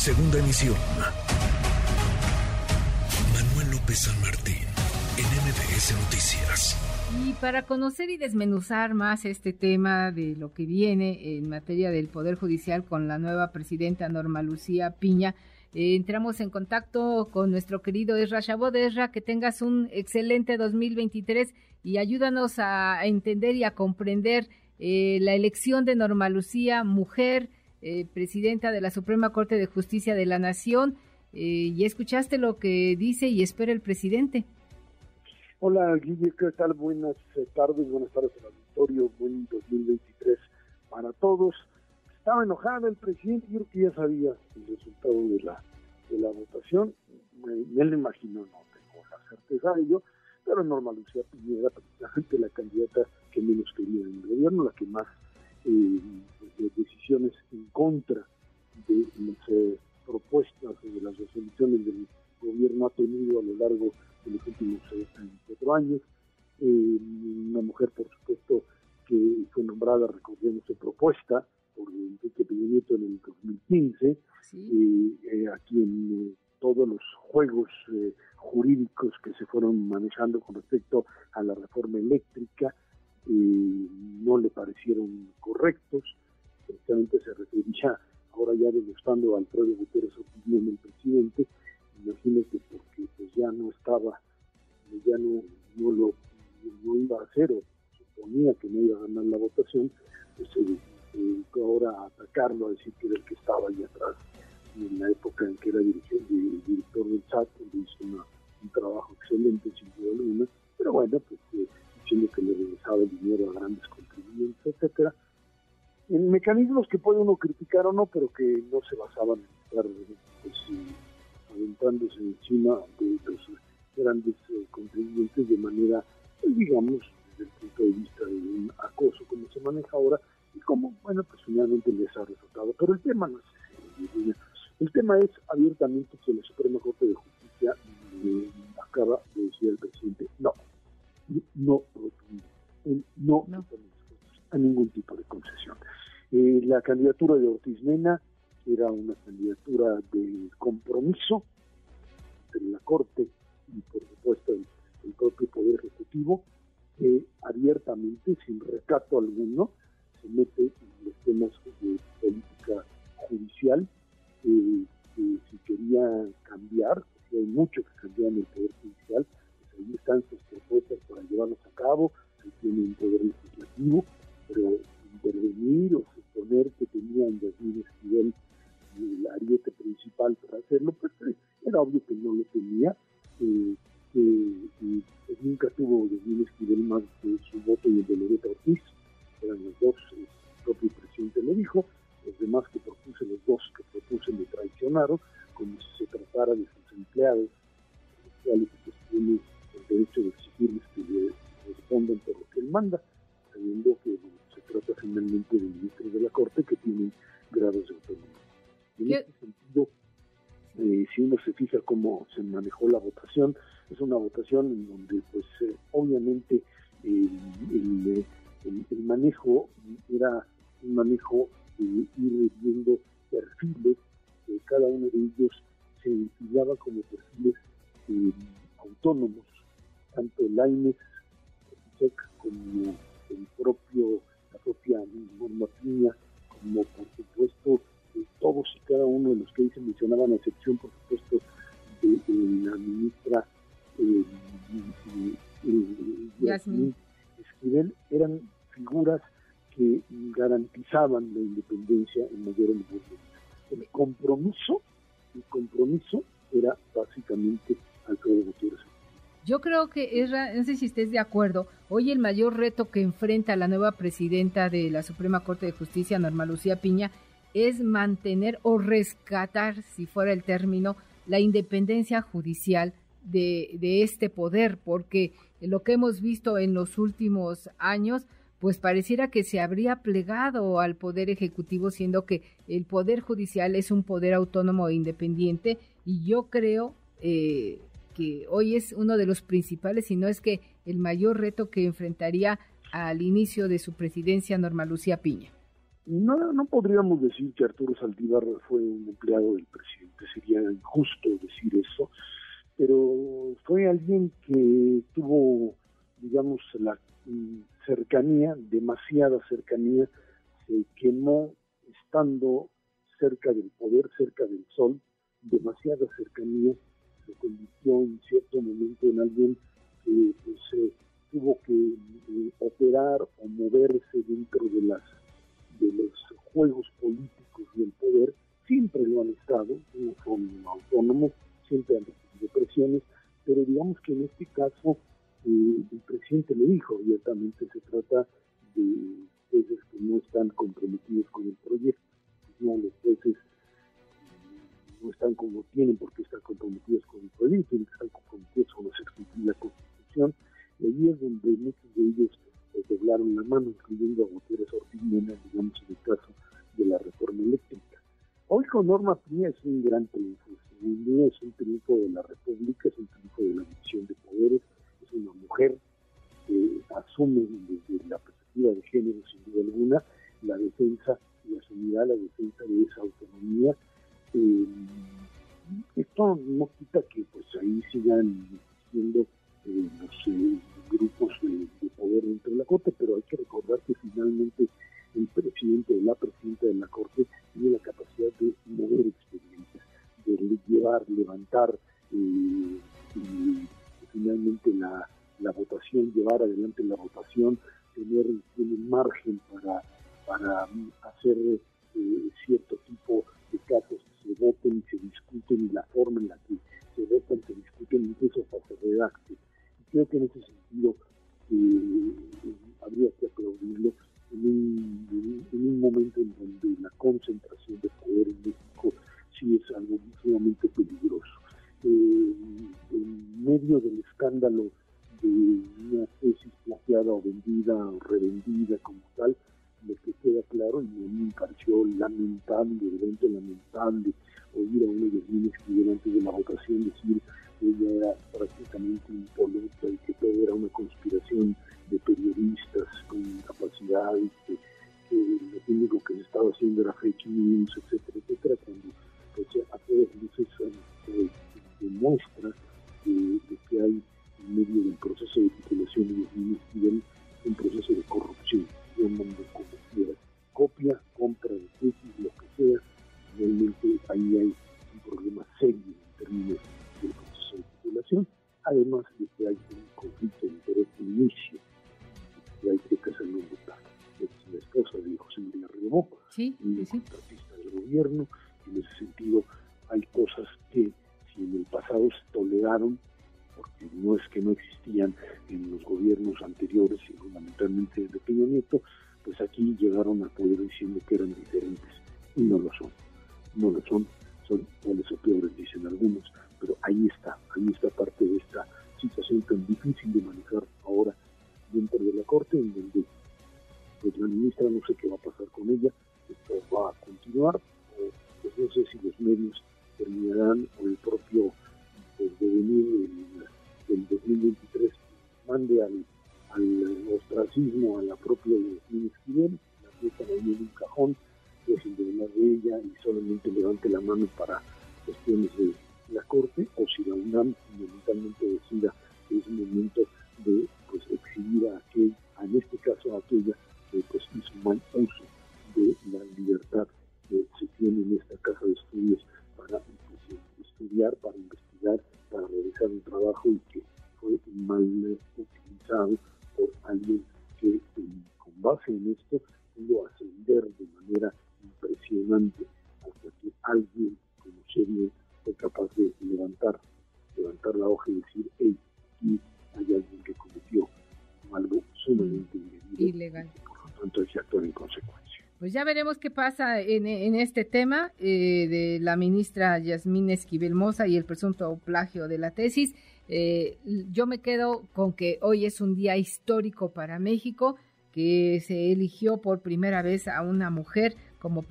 Segunda emisión. Manuel López San Martín, en MBS Noticias. Y para conocer y desmenuzar más este tema de lo que viene en materia del Poder Judicial con la nueva presidenta Norma Lucía Piña, eh, entramos en contacto con nuestro querido Esra Chabot. Esra, que tengas un excelente 2023 y ayúdanos a, entender y a comprender eh, la elección de Norma Lucía, mujer, eh, presidenta de la Suprema Corte de Justicia de la Nación. y escuchaste lo que dice y espera el presidente. Hola, Guille, ¿qué tal? Buenas tardes, buenas tardes al auditorio, buen 2023 para todos estaba enojado el presidente, yo creo que ya sabía el resultado de la, de la votación, me lo imaginó, no tengo la certeza de ello, pero Norma Lucía Piñera, precisamente la candidata que menos quería en el gobierno, la que más eh, de decisiones contra de las eh, propuestas de las resoluciones del gobierno ha tenido a lo largo de los últimos eh, cuatro años, una mujer por supuesto que fue nombrada, recordemos, en propuesta por Enrique Peña Nieto en el 2015, y eh, aquí en eh, todos los juegos eh, jurídicos que se fueron manejando con respecto a la reforma eléctrica no le parecieron correctos, precisamente se refería ahora ya demostrando a Alfredo Guterres opinión el presidente, imagínate porque pues ya no estaba, ya no, no lo no iba a hacer o suponía que no iba a ganar la votación, pues se eh, ahora atacarlo, a decir que era el que estaba ahí atrás en la época en que era dirigente, director del SAT, donde hizo un trabajo excelente sin duda alguna, pero bueno, pues eh, diciendo que le regresaba el dinero a grandes contribuyentes, etcétera, en mecanismos que puede uno criticar o no, pero que no se basaban en estar pues, eh, aventándose encima de los grandes eh, contribuyentes de manera, pues, digamos, desde el punto de vista de un acoso como se maneja ahora, y como, bueno, pues finalmente les ha resultado. Pero el tema no es el tema es abiertamente que la Suprema Corte de Justicia acaba de decir al presidente, no, no, no, no, a ningún tipo de concesión. Eh, la candidatura de Ortiz Mena era una candidatura de compromiso entre la Corte y por supuesto el, propio Poder Ejecutivo, eh, abiertamente, sin recato alguno, se mete en los temas de política judicial, eh, que si quería cambiar, porque hay mucho que cambiar en el Poder Judicial, pues ahí están sus propuestas para llevarlos a cabo, ahí tiene un poder legislativo, pero intervenir o suponer que tenía en 2000 Esquivel el ariete principal para hacerlo, pues eh, era obvio que no lo tenía, eh, que pues, nunca tuvo 2000 Esquivel más que su voto y el de Loreta Ortiz, eran los dos, el propio presidente lo dijo, los demás que propuse, los dos que propuse me traicionaron, como si se tratara de sus empleados, los cuales pues, tienen el derecho de exigirles que le respondan por lo que él manda, cómo se manejó la votación, es una votación en donde, pues, eh, obviamente, el, el el, manejo era un manejo garantizaban la independencia en mayor menor El compromiso, el compromiso era básicamente Alfredo Gutiérrez. Yo creo que, es, no sé si estés de acuerdo, hoy el mayor reto que enfrenta la nueva presidenta de la Suprema Corte de Justicia, Norma Lucía Piña, es mantener o rescatar, si fuera el término, la independencia judicial de, de este poder, porque lo que hemos visto en los últimos años, pues pareciera que se habría plegado al Poder Ejecutivo, siendo que el Poder Judicial es un poder autónomo e independiente, y yo creo eh, que hoy es uno de los principales, si no es que el mayor reto que enfrentaría al inicio de su presidencia Norma Lucía Piña. No, no podríamos decir que Arturo Saldívar fue un empleado del presidente, sería injusto decir eso, pero fue alguien que tuvo, digamos, la cercanía, demasiada cercanía, se quemó estando cerca del poder, cerca del sol, demasiada cercanía, se convirtió en cierto momento en alguien que pues, tuvo que eh, operar o moverse dentro de las los juegos políticos y el poder, siempre lo han estado, no son autónomos, siempre han recibido presiones, pero digamos que en este caso eh, le dijo abiertamente se trata de jueces que no están comprometidos con el proyecto, no los jueces no están como tienen porque están comprometidos con el proyecto, tienen que estar comprometidos con la Constitución, y ahí es donde muchos de ellos eh, doblaron la mano, incluyendo a Gutiérrez Ortiz digamos en el caso de la reforma eléctrica. Hoy con Norma Piña es un gran triunfo, es un triunfo de la República, es un triunfo de la división de poderes, es una mujer que asume desde la perspectiva de género, sin duda alguna, la defensa y asumirá la defensa de esa autonomía. Eh, esto no quita que pues ahí sigan existiendo eh, los eh, grupos de, poder dentro de la Corte, pero hay que recordar que finalmente el presidente o la presidenta de la Corte tiene la capacidad de mover expedientes, de llevar, levantar eh, y finalmente la, la votación, llevar adelante la votación, tener, tener margen para, para hacer eh, cierto tipo de casos que se voten y se discuten y la forma en la que se votan, se discuten, incluso hasta se redacte. Creo que en ese sentido eh, habría que aplaudirlo en un, en un, momento en donde la concentración de poder en México sí es algo sumamente peligroso. Eh, en medio del escándalo de una tesis plagiada o vendida o revendida como tal, lo que queda claro, y a mí me pareció lamentable, evento lamentable, oír a uno de los que antes de la votación decir ella era prácticamente impoluta y que todo era una conspiración de periodistas con incapacidad y que, lo único que se estaba haciendo era fake news, etcétera, además de que hay un conflicto de interés de inicio, y hay que hacerlo notar. Es la esposa de José María Rebó, sí, un contratista del gobierno, en ese sentido hay cosas que si en el pasado se toleraron, porque no es que no existían en los gobiernos anteriores y fundamentalmente de Peña Nieto, pues aquí llegaron a poder diciendo que eran diferentes y no lo continuar, o pues, no sé si los medios terminarán o el propio pues, devenir del, 2023 mande al, al ostracismo a la propia Esquivel, la metan ahí en un cajón, dejen de hablar de ella y solamente levante la mano para cuestiones de la Corte o si la UNAM fundamentalmente decida que es momento de pues, exhibir a aquel, en este caso a aquella que pues, hizo mal uso de la libertad que se tiene en esta casa de estudios para pues, estudiar, para investigar, para realizar un trabajo y que fue mal utilizado por alguien que con base en esto Pues ya veremos qué pasa en, este tema eh, de la ministra Yasmín Esquivel Moza y el presunto plagio de la tesis. Eh, yo me quedo con que hoy es un día histórico para México, que se eligió por primera vez a una mujer como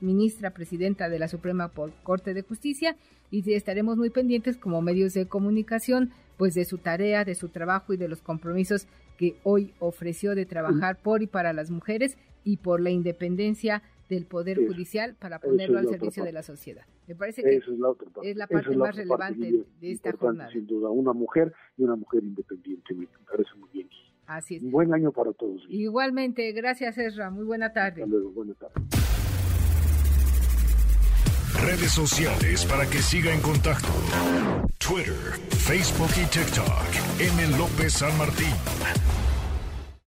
ministra presidenta de la Suprema Corte de Justicia y estaremos muy pendientes como medios de comunicación pues de su tarea, de su trabajo y de los compromisos que hoy ofreció de trabajar por y para las mujeres y por la independencia del Poder Judicial para ponerlo al servicio de la sociedad. Me parece que es la, otra parte. es la parte más relevante de esta jornada. Sin duda, una mujer y una mujer independiente, me parece muy bien. Así es. Un buen año para todos. Igualmente, gracias Ezra, muy buena tarde. Hasta luego, buena tarde. Redes sociales para que siga en contacto: Twitter, Facebook y TikTok. M. López San Martín.